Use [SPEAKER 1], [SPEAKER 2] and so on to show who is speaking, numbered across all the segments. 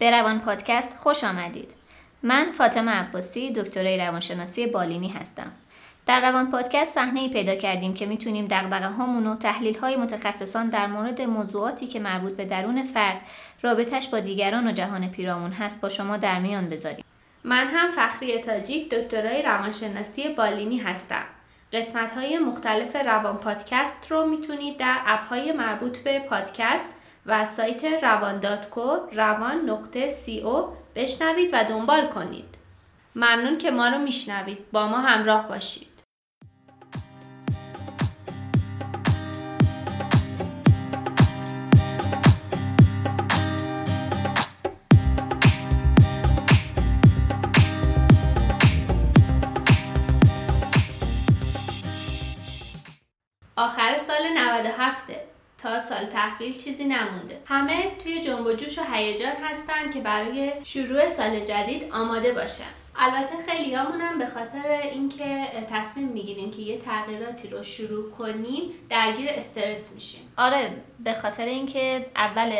[SPEAKER 1] به روان پادکست خوش آمدید. من فاطمه عباسی دکترای روانشناسی بالینی هستم. در روان پادکست صحنه ای پیدا کردیم که می‌تونیم دغدغه هامون و تحلیل های متخصصان در مورد موضوعاتی که مربوط به درون فرد، رابطش با دیگران و جهان پیرامون هست با شما در میان بذاریم.
[SPEAKER 2] من هم فخری تاجیک دکترای روانشناسی بالینی هستم. قسمت های مختلف روان پادکست رو می‌تونید در اپ های مربوط به پادکست و سایت روان داتکو روان نقطه سی او بشنوید و دنبال کنید. ممنون که ما رو میشنوید. با ما همراه باشید. آخر سال 97 تا سال تحویل چیزی نمونده. همه توی جنب و جوش و هیجان هستن که برای شروع سال جدید آماده باشن. البته خیلی هم به خاطر اینکه تصمیم می‌گیریم که یه تغییراتی رو شروع کنیم درگیر استرس میشیم.
[SPEAKER 1] آره به خاطر اینکه اول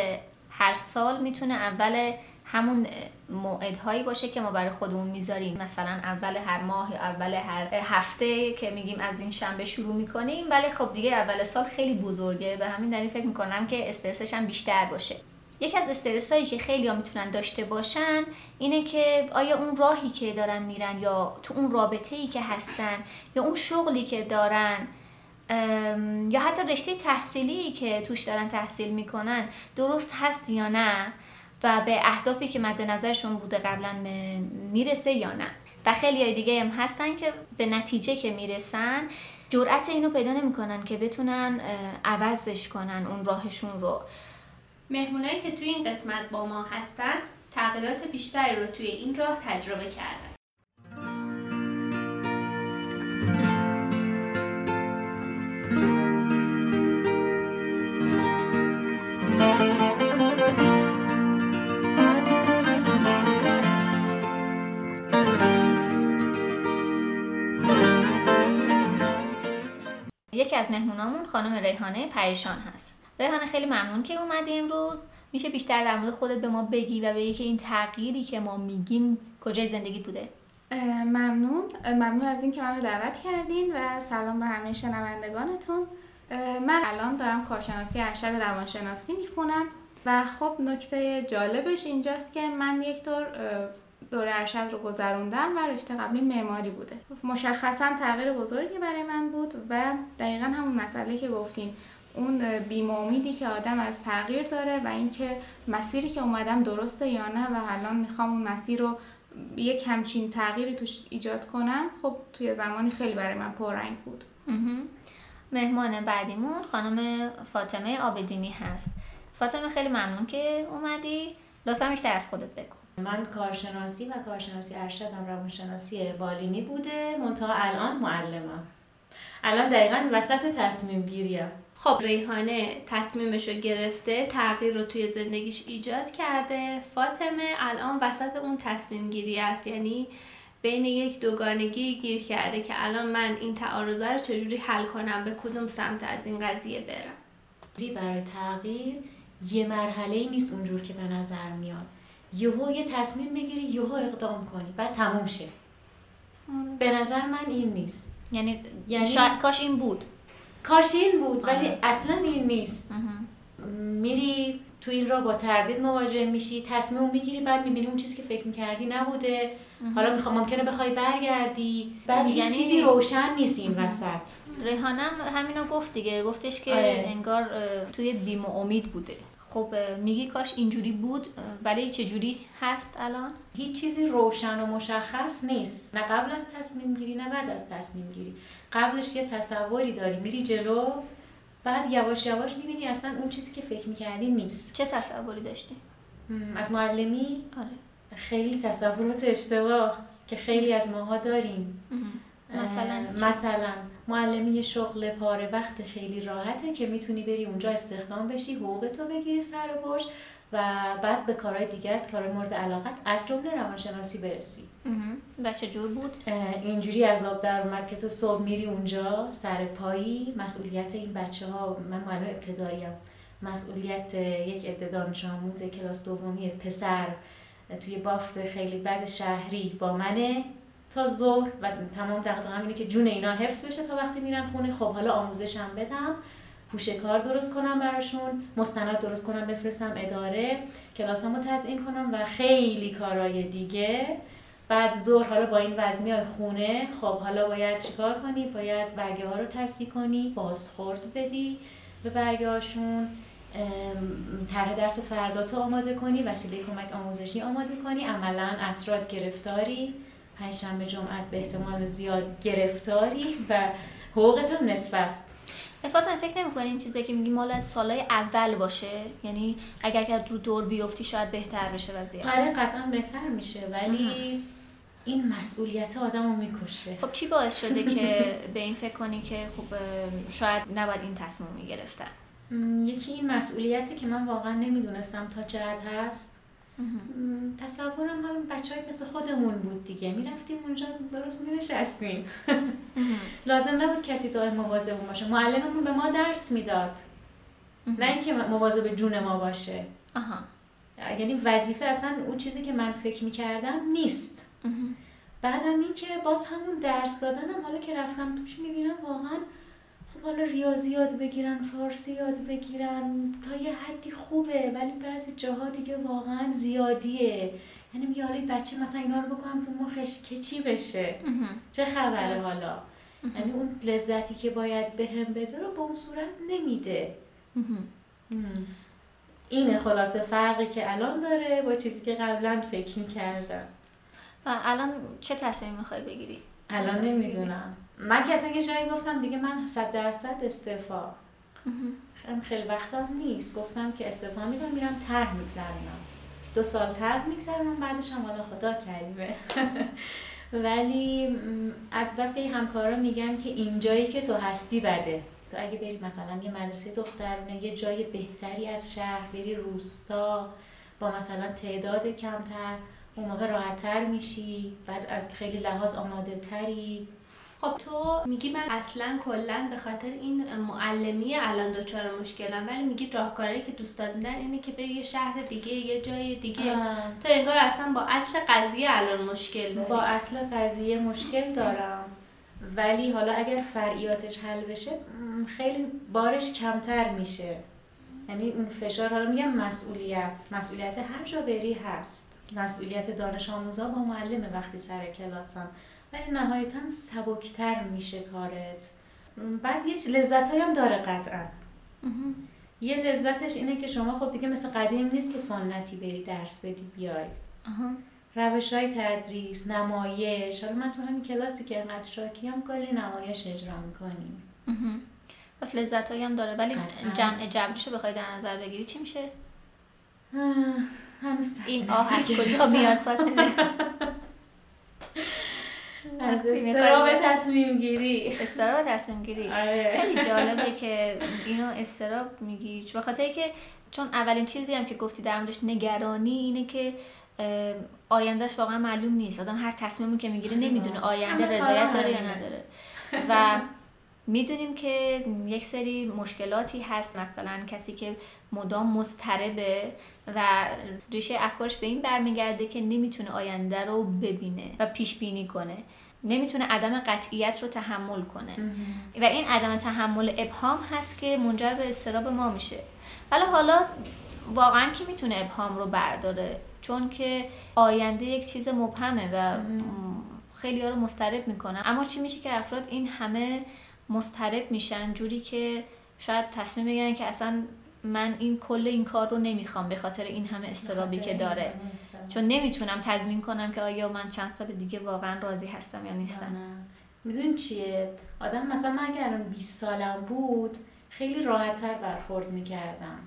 [SPEAKER 1] هر سال می‌تونه اول همون موعدهایی باشه که ما برای خودمون می‌ذاریم. مثلا اول هر ماه یا اول هر هفته که میگیم از این شنبه شروع می‌کنیم. ولی خب دیگه اول سال خیلی بزرگه. به همین دلیل فکر می‌کنم که استرسش هم بیشتر باشه. یکی از استرس هایی که خیلی ها می‌تونن داشته باشن اینه که آیا اون راهی که دارن میرن یا تو اون رابطه ای که هستن یا اون شغلی که دارن یا حتی رشته تحصیلی که توش دارن تحصیل می‌کنن درست هست یا نه؟ و به اهدافی که مد نظرشون بوده قبلا می‌رسه یا نه. و خیلی های دیگه هم هستن که به نتیجه که می‌رسن جرأت اینو پیدا نمی‌کنن که بتونن عوضش کنن اون راهشون رو.
[SPEAKER 2] مهمونایی که توی این قسمت با ما هستن تغییرات بیشتری رو توی این راه تجربه کردن.
[SPEAKER 1] از مهمونامون خانم ریحانه پریشان هست. ریحانه خیلی ممنون که اومدی امروز. میشه بیشتر در مورد خودت به ما بگی و بگی که این تغییری که ما میگیم کجای زندگی بوده.
[SPEAKER 3] ممنون. ممنون از اینکه منو دعوت کردین و سلام به همه شنوندگانتون. من الان دارم کارشناسی ارشد روانشناسی می‌خونم و خب نکته جالبش اینجاست که من یک دور دوره ارشد رو گذروندم و رشته قبلی معماری بوده. مشخصا تغییر بزرگی برای من بود و دقیقا همون مسئله که گفتین. اون بیم امیدی که آدم از تغییر داره و اینکه مسیری که اومدم درسته یا نه و الان می‌خوام اون مسیر رو یک همچین تغییری توش ایجاد کنم خب توی زمانی خیلی برای من پررنگ بود.
[SPEAKER 1] مهمان بعدیمون خانم فاطمه آبدینی هست. فاطمه خیلی ممنون که اومدی. لطفا بیشتر از خودت بگو.
[SPEAKER 4] من کارشناسی و کارشناسی ارشدم روانشناسی بالینی بوده منتها الان معلمم. الان دقیقا وسط تصمیم گیریم
[SPEAKER 2] خب ریحانه تصمیمش رو گرفته تغییر رو توی زندگیش ایجاد کرده. فاطمه الان وسط اون تصمیم گیری است. یعنی بین یک دوگانگی گیر کرده که الان من این تعارضه رو چجوری حل کنم به کدوم سمت از این قضیه برم؟
[SPEAKER 4] برای تغییر یه مرحله نیست اونجور که به نظر میاد. یهو یه تصمیم بگیری یهو اقدام کنی بعد تموم شه. آره. به نظر من این نیست.
[SPEAKER 1] یعنی, یعنی شاید کاش این بود.
[SPEAKER 4] کاش این بود ولی آره. اصلا این نیست. میری تو این را با تردید مواجه میشی تصمیم می‌گیری بعد می‌بینی اون چیزی که فکر می‌کردی نبوده. حالا می‌خوام ممکنه بخوای برگردی. بعد یعنی چیزی روشن نیست این وسط.
[SPEAKER 1] ریحانم همینو گفت دیگه گفتش که آره. انگار توی بیم و امید بوده. خب میگی کاش اینجوری بود ولی چه جوری هست الان؟
[SPEAKER 4] هیچ چیزی روشن و مشخص نیست. نه قبل از تصمیم گیری نه بعد از تصمیم گیری. قبلش یه تصوری داری میری جلو بعد یواش یواش می‌بینی اصلا اون چیزی که فکر می‌کردی نیست.
[SPEAKER 1] چه تصوری داشتی؟
[SPEAKER 4] از معلمی؟
[SPEAKER 1] آره.
[SPEAKER 4] خیلی تصورات اشتباه که خیلی از ماها داریم.
[SPEAKER 1] مثلا
[SPEAKER 4] مثلا معلمی شغل پاره وقت خیلی راحته که می‌تونی بری اونجا استخدام بشی حقوق تو بگیری سر و پشت و بعد به کارهای دیگر کار مورد علاقت از جمله روانشناسی برسی.
[SPEAKER 1] و چه جور بود
[SPEAKER 4] اینجوری عذاب در اومد که تو صبح میری اونجا سر پایی مسئولیت این بچه ها من معلم ابتداییم. مسئولیت یک عده دانش آموز کلاس دومی پسر توی بافت خیلی بد شهری با منه. تا ظهر و تمام دقیقا اینه که جون اینا حفظ بشه تا وقتی میرن خونه. خب حالا آموزشم بدم. پوشه کار درست کنم براشون. مستند درست کنم بفرستم اداره. کلاسمو تزیین کنم و خیلی کارهای دیگه. بعد ظهر حالا با این وزنی های خونه خب حالا باید چیکار کنی؟ باید برگه ها رو ترسی کنی؟ بازخورد بدی به برگه هاشون. طرح درس فرداتو آماده کنی؟ وسیله کمک آموزشی آماده کنی؟ عملا اسرات گرفتاری. پنجشنبه جمعت به احتمال زیاد گرفتاری و حقوقت نصف است.
[SPEAKER 1] افاطمه فکر نمی‌کنی این چیزی که میگی مال سالای اول باشه؟ یعنی اگر که رو دور بیفتی شاید بهتر بشه وضعیت.
[SPEAKER 4] آره قطعا بهتر میشه ولی این مسئولیت آدم رو می‌کشه.
[SPEAKER 1] خب چی باعث شده که به این فکر کنی که خب شاید نباید این تصمیم می‌گرفتن؟
[SPEAKER 4] یکی این مسئولیتی که من واقعا نمی‌دونستم تا چه هست. تصورم هم بچه های مثل خودمون بود دیگه. می‌رفتیم اونجا درست نشستیم. لازم نبود کسی دائم مواظب باشه. معلممون به ما درس می‌داد. نه اینکه مواظب جون ما باشه. آها. یعنی وظیفه اصلا اون چیزی که من فکر می‌کردم نیست. بعدم این که باز همون درس دادنم حالا که رفتم توش می‌بینم واقعا حالا ریاضی یاد بگیرن فارسی یاد بگیرن تا یه حدی خوبه ولی بعضی جاها دیگه واقعا زیادیه. یعنی میگه حالا بچه مثلا اینا رو بکنم تو مخش که چی بشه؟ چه خبره حالا؟ یعنی اون لذتی که باید بهم به بده رو به اون صورت نمیده. اینه خلاصه فرقی که الان داره با چیزی که قبلا فکر می‌کردم.
[SPEAKER 1] و الان چه تصمیمی می‌خوای بگیری؟
[SPEAKER 4] الان نمی‌دونم. من که اصلا یه گفتم دیگه من صد درصد استعفا. خیلی وقتم نیست. گفتم که استعفا میدم میرم طرح میگذرونم. دو سال طرح میگذرونم بعدش هم حالا خدا کریمه. ولی از بس که همکارا میگن که اینجایی که تو هستی بده. تو اگه بری مثلا یه مدرسه دخترونه یه جای بهتری از شهر بری روستا با مثلا تعداد کمتر اون موقع راحتتر میشی بعد از خیلی لحاظ آماده تری
[SPEAKER 2] خب تو میگی من اصلا کلا به خاطر این معلمی الان دوچار مشکلم ولی میگی راهکاری که دوست دادن اینه که به یه شهر دیگه یه جای دیگه. تو انگار اصلا با اصل قضیه الان مشکل داری.
[SPEAKER 4] با اصل قضیه مشکل دارم. ولی حالا اگر فرعیاتش حل بشه خیلی بارش کمتر میشه. یعنی اون فشار حالا میگم مسئولیت. مسئولیت هر جا بری هست. مسئولیت دانش آموزا با معلم وقتی سر کلاسن ولی نهایتا سبکتر میشه کارت. بعد یه لذت هم داره قطعا. یه لذتش اینه که شما خب دیگه مثل قدیم نیست که سنتی بری درس بدی بیای. روش های تدریس نمایش. حالا من تو همین کلاسی که انقدر شاکی هم کلی نمایش اجرا می‌کنیم.
[SPEAKER 1] بس لذت هم داره. ولی جمع جبریشو بخوای در نظر بگیری چی میشه؟ این آه از کجا فاطمه
[SPEAKER 4] از استراب تصمیم گیری.
[SPEAKER 1] استراب تصمیم گیری. آره. خیلی جالبه که اینو استراب میگی. به خاطر که چون اولین چیزی هم که گفتی در موردش نگرانی اینه که آیندهش واقعا معلوم نیست. آدم هر تصمیمی که می‌گیره نمی‌دونه آینده رضایت داره یا نداره. و می‌دونیم که یک سری مشکلاتی هست. مثلا کسی که مدام مضطربه و ریشه افکارش به این برمیگرده که نمی‌تونه آینده رو ببینه و پیش بینی کنه. نمی‌تونه عدم قطعیت رو تحمل کنه. و این عدم تحمل ابهام هست که منجر به استراب ما میشه. ولی حالا واقعا کی می‌تونه ابهام رو برداره؟ چون که آینده یک چیز مبهمه و خیلی ها رو مسترب می‌کنه اما چی میشه که افراد این همه مسترب میشن؟ جوری که شاید تصمیم بگیرن که اصلا من این کل این کار رو نمی‌خوام به خاطر این همه استرابی که داره. چون نمی‌تونم تضمین کنم که آیا من چند سال دیگه واقعا راضی هستم یا نیستم.
[SPEAKER 4] میدون چیه؟ آدم مثلا من اگر 20 سالم بود خیلی راحتتر برخورد می‌کردم.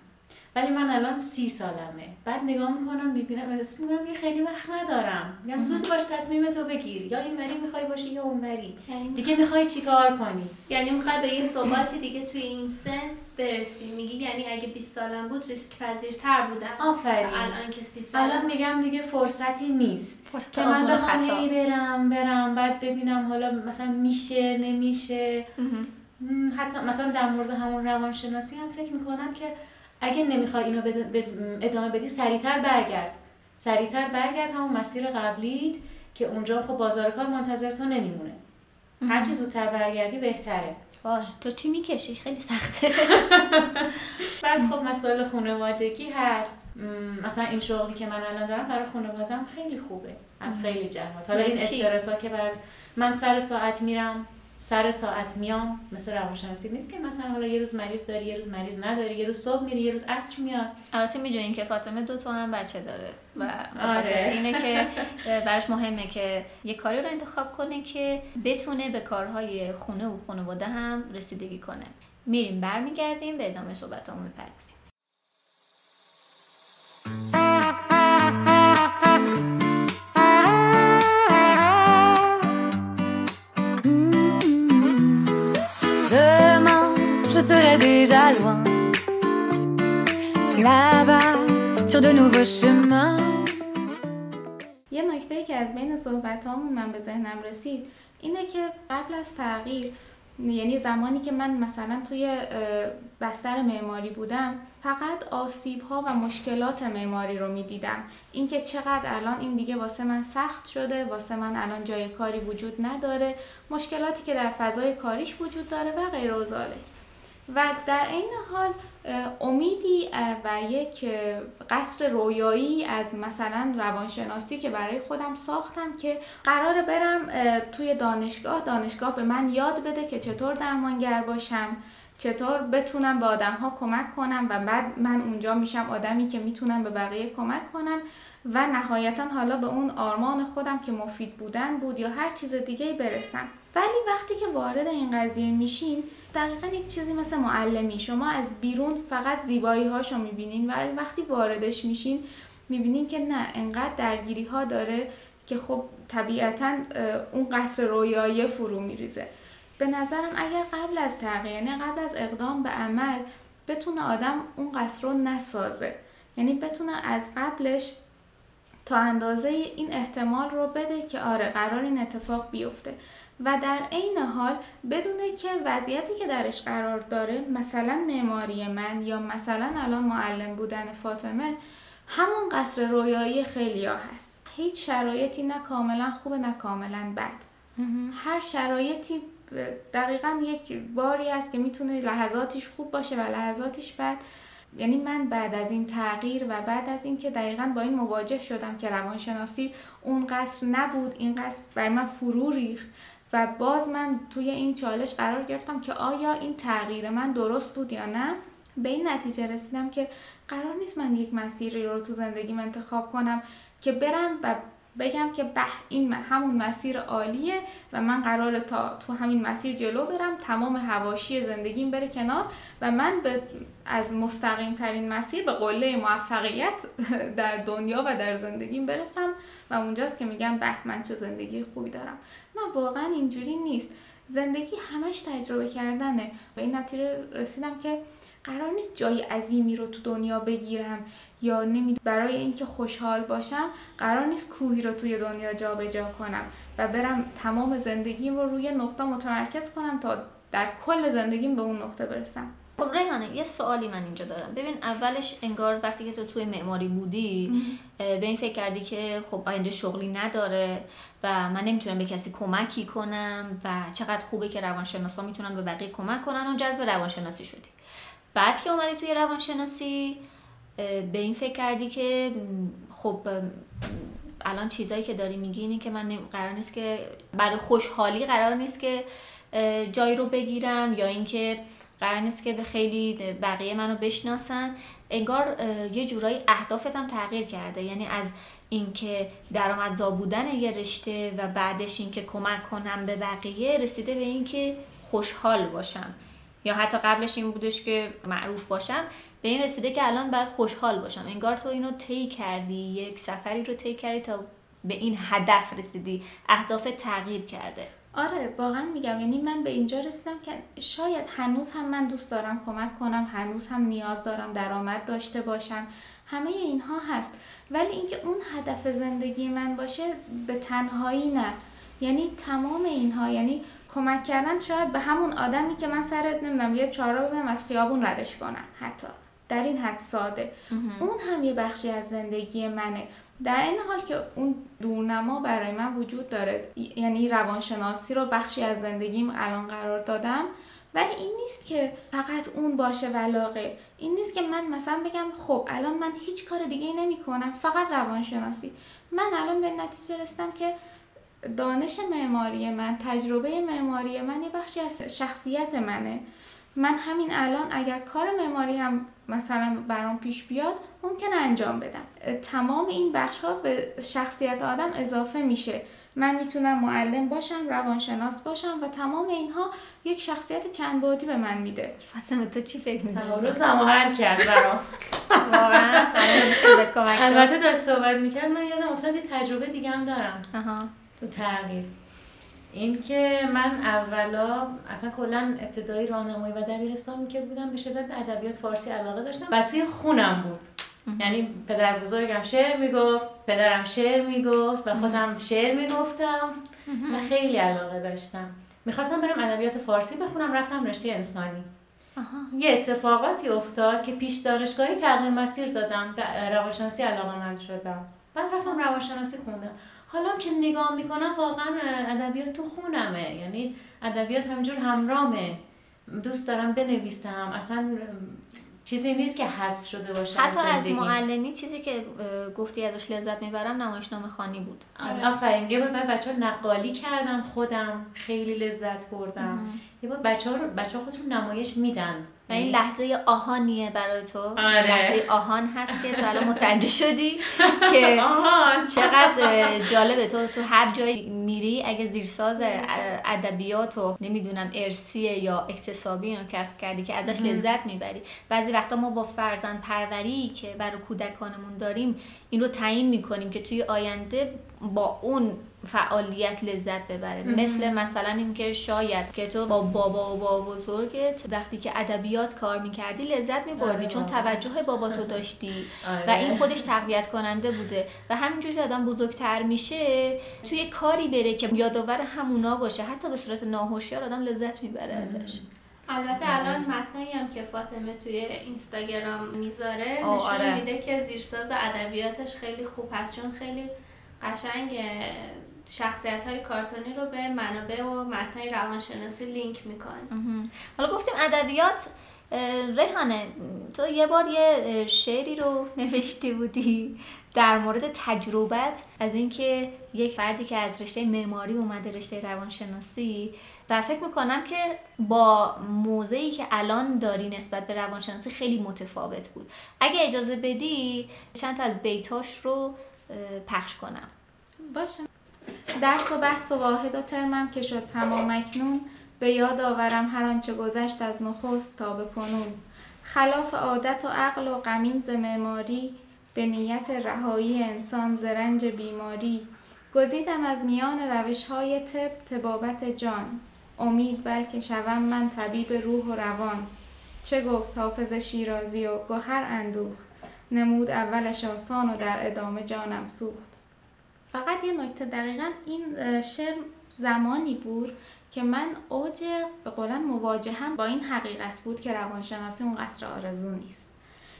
[SPEAKER 4] ولی من الان سی سالمه. بعد نگاه می‌کنم می‌بینم احساس می‌کنم یه خیلی وقت ندارم. میگم زود باش تصمیم تو بگیر. یا این وری می‌خوای باشی یا اون وری. یعنی دیگه می‌خوای چیکار کنی؟
[SPEAKER 2] یعنی می‌خوای به یه ثباتی دیگه توی این سن برسی. میگی یعنی اگه 20 سالم بود ریسک پذیرتر بودم
[SPEAKER 4] آفرین.
[SPEAKER 2] الان که 30 سالم.
[SPEAKER 4] الان میگم دیگه فرصتی نیست. که من بخوام برم برم بعد ببینم حالا مثلا میشه نمیشه. حتی مثلا در مورد همون روانشناسی هم فکر می‌کنم که اگه نمی‌خوای اینو ادامه بدی سریعتر برگرد. سریعتر برگرد همون مسیر قبلیت که اونجا خب بازار کار منتظر تو نمیمونه. هر چی زودتر برگردی بهتره.
[SPEAKER 3] وای تو چی می‌کشی؟ خیلی سخته.
[SPEAKER 4] بعد خب مسائل خانوادگی هست. مثلا این شغلی که من الان دارم برای خانوادم خیلی خوبه. از خیلی جهات. حالا این استرس که بر من سر ساعت میرم. سر ساعت میام مثل روانشناسی نیست که مثلا حالا یه روز مریض داری یه روز مریض نداری یه روز صبح میری یه روز عصر میاد
[SPEAKER 3] البته می‌دونین که فاطمه دو تا هم بچه داره و آره. اینه که براش مهمه که یه کاری رو انتخاب کنه که بتونه به کارهای خونه و خانواده هم رسیدگی کنه. میریم برمیگردیم به ادامه صحبتامون می‌پردازیم. Loin. Là-bas, sur de nouveaux chemins. یه نکته که از بین صحبت من به ذهنم رسید اینه که قبل از تغییر یعنی زمانی که من مثلا توی بستر معماری بودم فقط آسیب ها و مشکلات معماری رو می‌دیدم اینکه چقدر الان این دیگه واسه من سخت شده واسه من الان جای کاری وجود نداره مشکلاتی که در فضای کاریش وجود داره و غیر و در این حال امیدی و یک قصر رویایی از مثلا روانشناسی که برای خودم ساختم که قرار برم توی دانشگاه دانشگاه به من یاد بده که چطور درمانگر باشم چطور بتونم به آدم ها کمک کنم و بعد من اونجا میشم آدمی که می‌تونم به بقیه کمک کنم و نهایتا حالا به اون آرمان خودم که مفید بودن بود یا هر چیز دیگه برسم. ولی وقتی که وارد این قضیه میشین دقیقا یک چیزی مثل معلمی. شما از بیرون فقط زیبایی هاشو می‌بینین ولی وقتی واردش میشین می‌بینین که نه انقدر درگیری ها داره که خب طبیعتا اون قصر رویایی فرو میریزه. به نظرم اگر قبل از تغییر یعنی قبل از اقدام به عمل بتونه آدم اون قصر رو نسازه. یعنی بتونه از قبلش تا اندازه این احتمال رو بده که آره قرار این اتفاق بیفته. و در عین حال بدونه که وضعیتی که درش قرار داره مثلا معماری من یا مثلا الان معلم بودن فاطمه همون قصر رویایی خیلی ها هست. هیچ شرایطی نه کاملا خوب نه کاملا بد. هر شرایطی دقیقا یک باری است که می‌تونه لحظاتش خوب باشه و لحظاتش بد. یعنی من بعد از این تغییر و بعد از اینکه دقیقا با این مواجه شدم که روانشناسی اون قصر نبود این قصر بر من فرو ریخت و باز من توی این چالش قرار گرفتم که آیا این تغییر من درست بود یا نه. به این نتیجه رسیدم که قرار نیست من یک مسیری رو تو زندگیم انتخاب کنم که برم و بگم که به این همون مسیر عالیه و من قرار تا تو همین مسیر جلو برم تمام هواشی زندگیم بره کنار و من به از مستقیم ترین مسیر به قله موفقیت در دنیا و در زندگیم برسم و اونجاست که میگم به من چه زندگی خوبی دارم. نه واقعا اینجوری نیست. زندگی همش تجربه کردنه به این نتیجه رسیدم که قرار نیست جای عظیمی رو تو دنیا بگیرم یا نمی برای اینکه خوشحال باشم قرار نیست کوهی رو توی دنیا جابجا کنم و برم تمام زندگیم رو روی نقطه متمرکز کنم تا در کل زندگیم به اون نقطه برسم. خب ریحانه یه سوالی من اینجا دارم. ببین اولش انگار وقتی که تو توی معماری بودی به این فکر کردی که خب آینده شغلی نداره و من نمی‌تونم به کسی کمکی کنم و چقدر خوبه که روانشناسا می‌تونن به بقیه کمک کنن و جذب روانشناسی شدی. بعد که اومدی توی روانشناسی به این فکر کردی که خب الان چیزایی که داری میگی اینه که من قرار نیست که برای خوشحالی قرار نیست که جایی رو بگیرم یا اینکه قرار نیست که به خیلی بقیه منو بشناسن. انگار یه جورایی اهدافتم تغییر کرده. یعنی از اینکه درآمدزا بودن یه رشته و بعدش اینکه کمک کنم به بقیه رسیده به اینکه خوشحال باشم. یا حتی قبلش این بودش که معروف باشم به این رسیده که الان باید خوشحال باشم. انگار تو اینو طی کردی یک سفری رو طی کردی تا به این هدف رسیدی. اهداف تغییر کرده.
[SPEAKER 5] آره واقعا میگم. یعنی من به اینجا رسیدم که شاید هنوز هم من دوست دارم کمک کنم هنوز هم نیاز دارم درآمد داشته باشم. همه اینها هست. ولی اینکه اون هدف زندگی من باشه به تنهایی نه. یعنی تمام اینها یعنی کمک کردن شاید به همون آدمی که من سرت نمی‌دونم یه چهارراه بدم از خیابون ردش کنم حتی
[SPEAKER 3] در این حد ساده. اون هم یه بخشی از زندگی منه. در این حال که اون دورنما برای من وجود داره یعنی روانشناسی رو بخشی از زندگیم الان قرار دادم ولی این نیست که فقط اون باشه ولاقه این نیست که من مثلا بگم خب الان من هیچ کار دیگه نمی کنم فقط روانشناسی. من الان به نتیجه رسیدم که دانش معماری من تجربه معماری من یه بخشی از شخصیت منه. من همین الان اگر کار معماری هم مثلا برام پیش بیاد ممکنه انجام بدم. تمام این بخش ها به شخصیت آدم اضافه میشه. من می‌تونم معلم باشم روانشناس باشم و تمام اینها یک شخصیت چند بعدی به من میده.
[SPEAKER 1] فاطمه تو چی فکر می‌کنی؟
[SPEAKER 4] تعارضم حل کرد برام.
[SPEAKER 1] واقعا
[SPEAKER 4] البته داشت صحبت می‌کرد من یادم افتاد تجربه دیگه هم دارم.
[SPEAKER 1] آها.
[SPEAKER 4] تو تغییر. اینکه من اولا اصلا کلا ابتدایی راهنمایی و دبیرستان که بودم به شدت به ادبیات فارسی علاقه داشتم و توی خونم بود. یعنی پدر بزرگم شعر می‌گفت پدرم شعر می‌گفت و خودم شعر می‌گفتم و خیلی علاقه داشتم. می‌خواستم برم ادبیات فارسی بخونم رفتم رشته انسانی. یه اتفاقاتی افتاد که پیش دانشگاهی تغییر مسیر دادم به روانشناسی علاقه من شدم. بعد رفتم روانشناسی خوندم حالا که نگاه می‌کنم واقعا ادبیات تو خونمه. یعنی ادبیات همجور همرامه دوست دارم بنویسم. اصلا چیزی نیست که حذف شده باشه
[SPEAKER 1] حتی از, معلمی چیزی که گفتی ازش لذت می‌برم نمایشنامه خانی بود.
[SPEAKER 4] آره. آفرین. یه بار من بچه ها نقالی کردم خودم خیلی لذت بردم. یه بار بچه ها, بچه ها خودشون نمایش میدن.
[SPEAKER 1] و این لحظه آهانیه برای تو.
[SPEAKER 4] آره.
[SPEAKER 1] لحظه آهان هست که تو الان متوجه شدی که چقدر جالبه تو تو هر جایی میری اگه زیرساز ادبیات و نمی‌دونم ارسیه یا اکتسابی اینو کسب کردی که ازش لذت می‌بری. بعضی وقتا ما با فرزند پروری که برای کودکانمون داریم این رو تعیین می‌کنیم که توی آینده با اون فعالیت لذت ببره. مثل مثلا اینکه شاید که تو با بابا و بابا بزرگت وقتی که ادبیات کار می‌کردی لذت میبردی آره چون توجه بابا تو داشتی و این آره. خودش تقویت کننده بوده. و همینجوری که آدم بزرگتر میشه توی کاری بره که یادآور همونا باشه. حتی به صورت ناهوشیار آدم لذت می‌بره ازش.
[SPEAKER 2] البته الان متنایی هم که فاطمه توی اینستاگرام می‌ذاره نشون آره. میده که زیرساز ادبیاتش خیلی خوب هست. چون خیلی قشنگ شخصیت های کارتونی رو به منابع و متنای روانشناسی لینک می‌کنه.
[SPEAKER 1] حالا گفتیم ادبیات ریحانه تو یه بار یه شعری رو نوشتی بودی در مورد تجربت از اینکه یک فردی که از رشته معماری اومده رشته روانشناسی و فکر می‌کنم که با موضعی که الان داری نسبت به روانشناسی خیلی متفاوت بود. اگه اجازه بدی چند تا از بیتاش رو پخش کنم.
[SPEAKER 3] باشه. درس و بحث و واحد و ترمم که شد تمام اکنون به یاد آورم هر آنچه گذشت از نخست تا به کنون. خلاف عادت و عقل و غمین ز معماری به نیت رهایی انسان ز رنج بیماری. گزیدم از میان روش های طب تبابت جان. امید بلکه شوم من طبیب روح و روان. چه گفت حافظ شیرازی و گوهر اندوخت نمود اولش آسان و در ادامه جانم سوخت. فقط یه نکته دقیقا این شعر زمانی بود که من اوج به قولن مواجهم با این حقیقت بود که روانشناسی اون قصر آرزو نیست.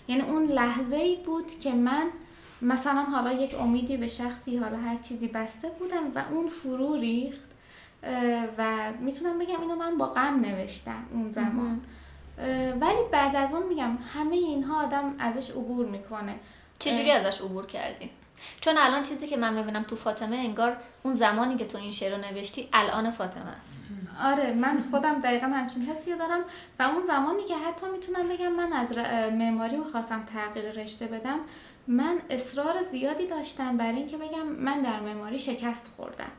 [SPEAKER 3] یعنی اون لحظه ای بود که من مثلا حالا یک امیدی به شخصی حالا هر چیزی بسته بودم و اون فرو ریخت و می‌تونم بگم اینو من با غم نوشتم اون زمان. ولی بعد از اون میگم همه اینها آدم ازش عبور می‌کنه.
[SPEAKER 1] چجوری ازش عبور کردی؟ چون الان چیزی که من می‌بینم تو فاطمه انگار اون زمانی که تو این شعر رو نوشتی الان فاطمه است.
[SPEAKER 3] آره من خودم دقیقا همچین حسی دارم و اون زمانی که حتی می‌تونم بگم من از معماری می‌خواستم تغییر رشته بدم من اصرار زیادی داشتم برای اینکه بگم من در معماری شکست خوردم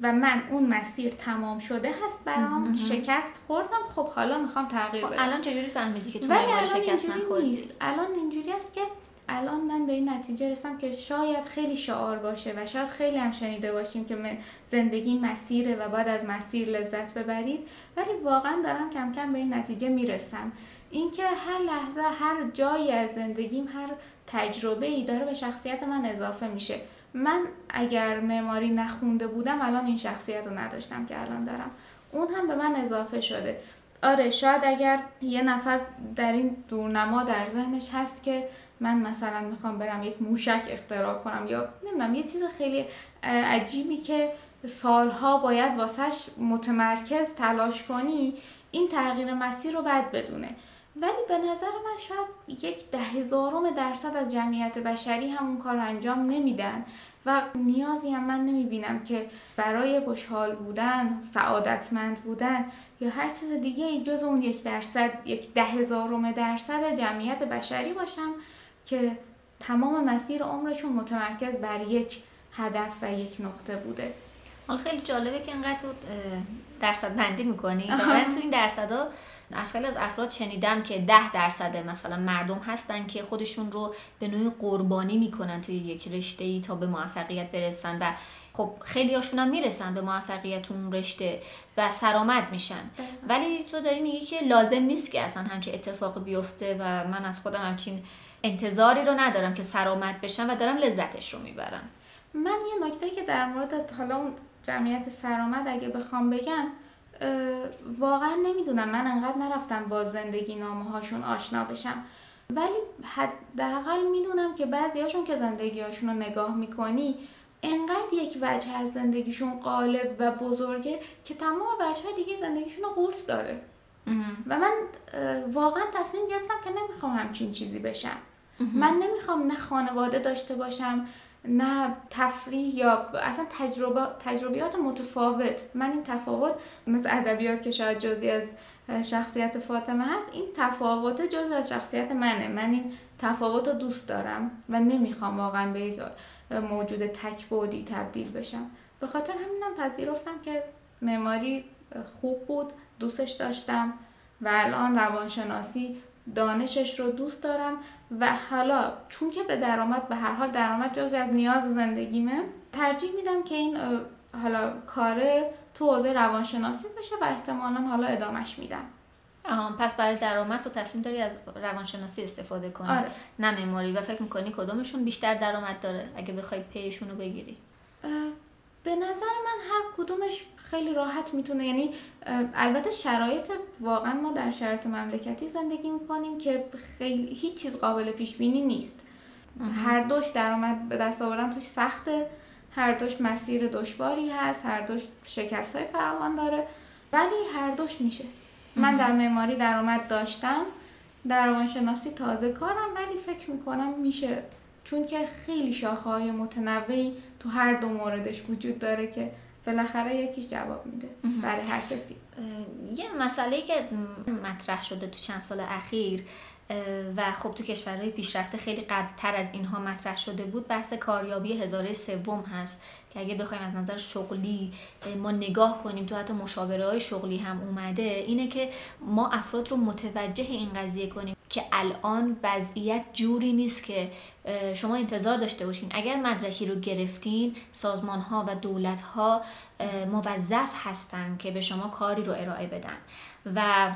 [SPEAKER 3] و من اون مسیر تمام شده هست برام شکست خوردم خب حالا می‌خوام تغییر
[SPEAKER 1] خب
[SPEAKER 3] بدم.
[SPEAKER 1] الان چجوری فهمیدی که تو معماری شکست نخوردی؟
[SPEAKER 3] الان اینجوری است که الان من به این نتیجه رسم که شاید خیلی شعار باشه و شاید خیلی هم شنیده باشیم که زندگی مسیره و باید از مسیر لذت ببرید. ولی واقعا دارم کم کم به این نتیجه می‌رسم. اینکه هر لحظه هر جایی از زندگیم هر تجربه ای داره به شخصیت من اضافه میشه. من اگر معماری نخونده بودم الان این شخصیت رو نداشتم که الان دارم. اون هم به من اضافه شده. آره شاید اگر یه نفر در این دورنما در ذهنش هست که من مثلا می‌خوام برم یک موشک اختراع کنم یا نمی‌دونم یه چیز خیلی عجیبی که سالها باید واسهش متمرکز تلاش کنی این تغییر مسیر رو باید بدونه. ولی به نظر من شاید یک ده هزارم درصد از جمعیت بشری همون کار رو انجام نمیدن و نیازی هم من نمی‌بینم که برای خوشحال بودن سعادتمند بودن یا هر چیز دیگه جز اون یک درصد یک ده هزارم درصد جمعیت بشری باشم. که تمام مسیر عمرشون متمرکز بر یک هدف و یک نقطه بوده.
[SPEAKER 1] حالا خیلی جالبه که اینقدر تو درصد بندی می‌کنی. واقعا تو این درصدا از خیلی از افراد شنیدم که ده درصد مثلا مردم هستن که خودشون رو به نوعی قربانی می‌کنن توی یک رشته ای تا به موفقیت برسن و خب خیلی هاشون هم می‌رسن به موفقیت اون رشته و سرآمد میشن. ولی تو داری میگی که لازم نیست که اصلا همچین اتفاق بیفته و من از خودم همچین انتظاری رو ندارم که سرآمد بشم و دارم لذتش رو می‌برم.
[SPEAKER 3] من یه نکته که در مورد حالا اون جمعیت سرآمد اگه بخوام بگم واقعا نمی‌دونم. من انقدر نرفتم با زندگی نامه هاشون آشنا بشم. ولی حداقل می‌دونم که بعضی هاشون که زندگی هاشون رو نگاه می‌کنی انقدر یک وجه از زندگیشون قالب و بزرگه که تمام وجه های دیگه زندگیشون رو قورس داره. و من واقعا تصمیم گرفتم که نمی‌خوام همچین چیزی بشم. من نمی‌خوام نه خانواده داشته باشم نه تفریح یا اصلا تجربه تجربیات متفاوت. من این تفاوت مثل ادبیات که شاید جزی از شخصیت فاطمه هست این تفاوت جزی از شخصیت منه. من این تفاوت رو دوست دارم و نمی‌خوام واقعا به موجود تکبودی تبدیل بشم. به خاطر همینم پذیرفتم که معماری خوب بود دوستش داشتم و الان روانشناسی دانشش رو دوست دارم. و حالا چون که به درآمد به هر حال درآمد جزی از نیاز زندگیمه ترجیح میدم که این حالا کار تو حوزه روانشناسی بشه و احتمالا حالا ادامش میدم
[SPEAKER 1] آها پس برای درآمد تو تصمیم داری از روانشناسی استفاده کنی آره. نه مموری و فکر می‌کنی کدومشون بیشتر درآمد داره اگه بخوای پیشون رو بگیری
[SPEAKER 3] به نظر من هر کدومش خیلی راحت می‌تونه یعنی البته شرایط واقعا ما در شرایط مملکتی زندگی می‌کنیم که خیلی هیچ چیز قابل پیش بینی نیست هر دوش درآمد به دست آوردن توش سخته هر دوش مسیر دشواری هست هر دوش شکست های فراوان داره ولی هر دوش میشه. من در معماری درآمد داشتم در روانشناسی تازه کارم ولی فکر می‌کنم میشه چون که خیلی شاخه های متنوعی تو هر دو موردش وجود داره که بالاخره یکیش جواب میده برای هر کسی.
[SPEAKER 1] یه مسئله که مطرح شده تو چند سال اخیر و خب تو کشورهای پیشرفته خیلی قدرتر از اینها مطرح شده بود بحث کاریابی هزاره سوم هست که اگه بخوایم از نظر شغلی ما نگاه کنیم تو حتی مشاوره های شغلی هم اومده اینه که ما افراد رو متوجه این قضیه کنیم که الان وضعیت جوری نیست که شما انتظار داشته باشین. اگر مدرکی رو گرفتین سازمان ها و دولت ها موظف هستن که به شما کاری رو ارائه بدن. و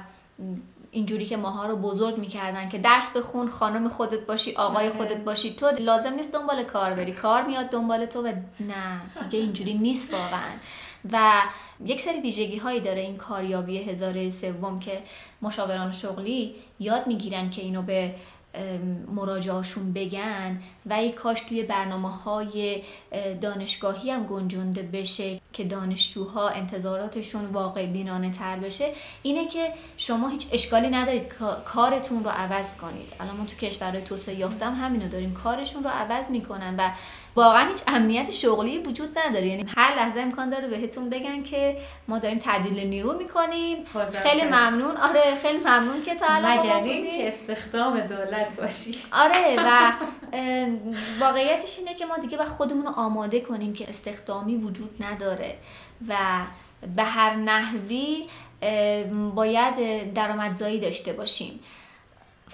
[SPEAKER 1] اینجوری که ماها رو بزرگ می‌کردن که درس بخون خانم خودت باشی آقای آره. خودت باشی تو لازم نیست دنبال کار بری. کار میاد دنبال تو و نه دیگه اینجوری نیست واقعا. و یک سری ویژگی هایی داره این کاریابی هزاره سوم که مشاوران شغلی یاد می‌گیرن که اینو به مراجعاشون بگن و ای کاش توی برنامه های دانشگاهی هم گنجونده بشه که دانشجوها انتظاراتشون واقع بینانه تر بشه. اینه که شما هیچ اشکالی ندارید کارتون رو عوض کنید. الان ما تو کشورهای توسعه یافتم همینو داریم. کارشون رو عوض می‌کنن و واقعا هیچ امنیت شغلی وجود نداره. یعنی هر لحظه امکان داره بهتون بگن که ما داریم تعدیل نیرو می‌کنیم. خیلی ممنون. آره خیلی ممنون که تا
[SPEAKER 4] الان که استخدام دولت باشی.
[SPEAKER 1] آره و واقعیتش اینه که ما دیگه با خودمون رو آماده کنیم که استخدامی وجود نداره و به هر نحوی باید درآمدزایی داشته باشیم.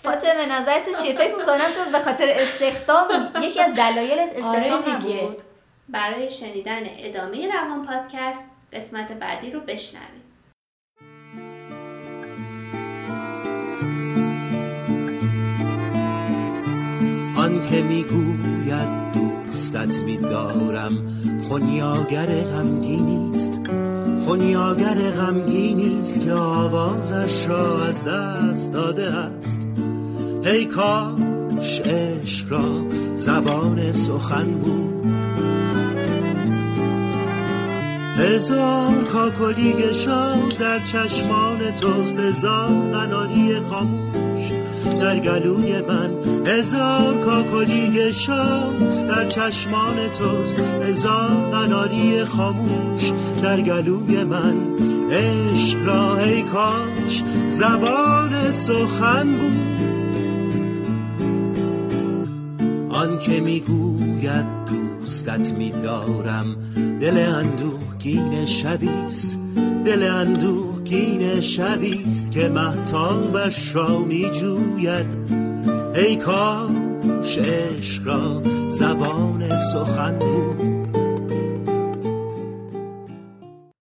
[SPEAKER 1] فاطمه نظر تو چی فکر می‌کنم تو به خاطر استخدام یکی از دلایلت استخدام آره بود
[SPEAKER 2] برای شنیدن ادامه روان پادکست قسمت بعدی رو بشنوید.
[SPEAKER 6] آن که می‌گوید دوستت میدارم خونیاگر غمگینی است. خونیاگر غمگینی است که آوازش را از دست داده است. ای کاش عشق را زبان سخن بود. هزار کاکلی شاد در چشمان توست هزار قناری خاموش در گلوی من هزار کاکلی شاد در چشمان توست. هزار قناری خاموش در گلوی من. عشق را ای کاش زبان سخن بود. آن که می‌گوید دوستت میدارم دل اندوهگین شبیست. دل اندوهگین شبیست که محتابش را می جوید ای کاش عشق را زبان سخن بود.